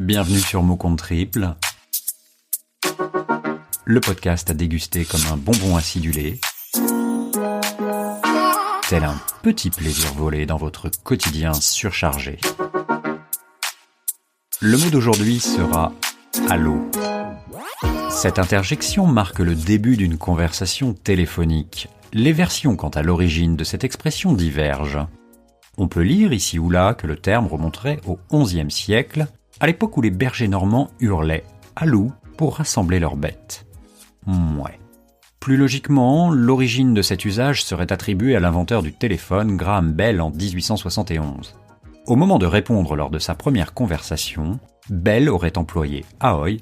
Bienvenue sur Mot Compte Triple, le podcast à déguster comme un bonbon acidulé, tel un petit plaisir volé dans votre quotidien surchargé. Le mot d'aujourd'hui sera Allô. Cette interjection marque le début d'une conversation téléphonique. Les versions quant à l'origine de cette expression divergent. On peut lire ici ou là que le terme remonterait au XIe siècle à l'époque où les bergers normands hurlaient à loup pour rassembler leurs bêtes. Mouais. Plus logiquement, l'origine de cet usage serait attribuée à l'inventeur du téléphone Graham Bell en 1871. Au moment de répondre lors de sa première conversation, Bell aurait employé ahoy,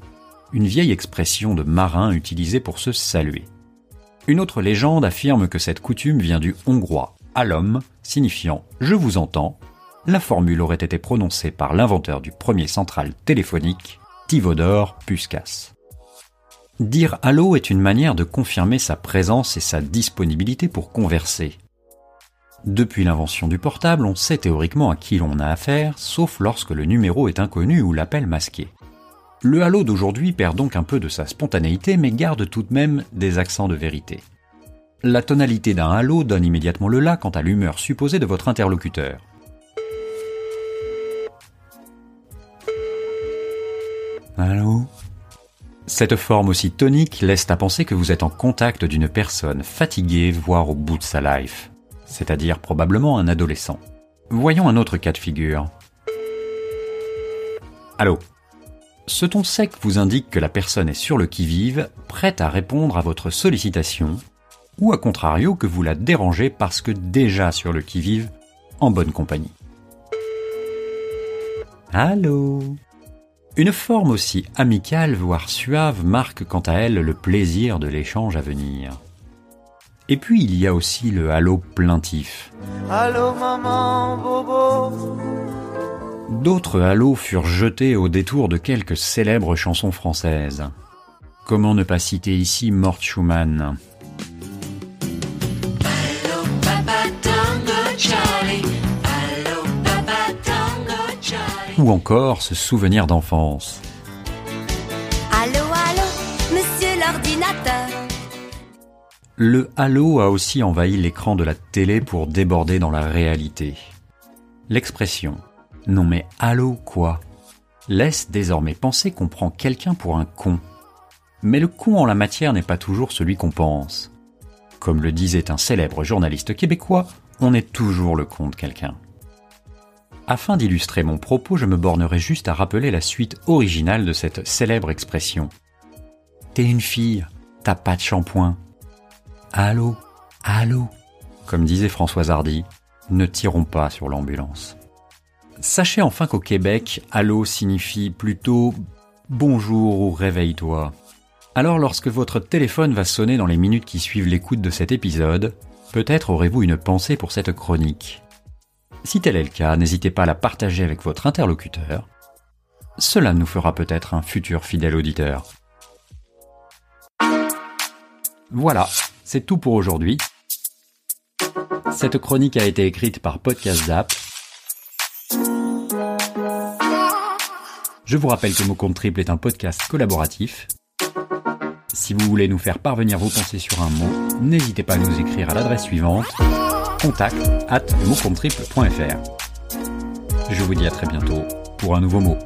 une vieille expression de marin utilisée pour se saluer. Une autre légende affirme que cette coutume vient du hongrois alom, signifiant je vous entends, la formule aurait été prononcée par l'inventeur du premier central téléphonique, Tivodor Puskas. Dire allô est une manière de confirmer sa présence et sa disponibilité pour converser. Depuis l'invention du portable, on sait théoriquement à qui l'on a affaire, sauf lorsque le numéro est inconnu ou l'appel masqué. Le halo d'aujourd'hui perd donc un peu de sa spontanéité mais garde tout de même des accents de vérité. La tonalité d'un halo donne immédiatement le la quant à l'humeur supposée de votre interlocuteur. Allô Cette forme aussi tonique laisse à penser que vous êtes en contact d'une personne fatiguée, voire au bout de sa life, c'est-à-dire probablement un adolescent. Voyons un autre cas de figure. Allô Ce ton sec vous indique que la personne est sur le qui-vive, prête à répondre à votre sollicitation, ou à contrario que vous la dérangez parce que déjà sur le qui-vive, en bonne compagnie. Allô une forme aussi amicale, voire suave, marque quant à elle le plaisir de l'échange à venir. Et puis il y a aussi le halo plaintif. Allô maman, bobo. D'autres halos furent jetés au détour de quelques célèbres chansons françaises. Comment ne pas citer ici Mort Schumann? Ou encore ce souvenir d'enfance. Allô, allô, monsieur l'ordinateur. Le halo a aussi envahi l'écran de la télé pour déborder dans la réalité. L'expression non mais allô quoi? Laisse désormais penser qu'on prend quelqu'un pour un con. Mais le con en la matière n'est pas toujours celui qu'on pense. Comme le disait un célèbre journaliste québécois, on est toujours le con de quelqu'un. Afin d'illustrer mon propos, je me bornerai juste à rappeler la suite originale de cette célèbre expression. T'es une fille, t'as pas de shampoing. Allô, allô, comme disait Françoise Hardy, ne tirons pas sur l'ambulance. Sachez enfin qu'au Québec, allô signifie plutôt bonjour ou réveille-toi. Alors lorsque votre téléphone va sonner dans les minutes qui suivent l'écoute de cet épisode, peut-être aurez-vous une pensée pour cette chronique. Si tel est le cas, n'hésitez pas à la partager avec votre interlocuteur. Cela nous fera peut-être un futur fidèle auditeur. Voilà, c'est tout pour aujourd'hui. Cette chronique a été écrite par Podcast Zap. Je vous rappelle que Mon Compte Triple est un podcast collaboratif. Si vous voulez nous faire parvenir vos pensées sur un mot, n'hésitez pas à nous écrire à l'adresse suivante contact at Je vous dis à très bientôt pour un nouveau mot.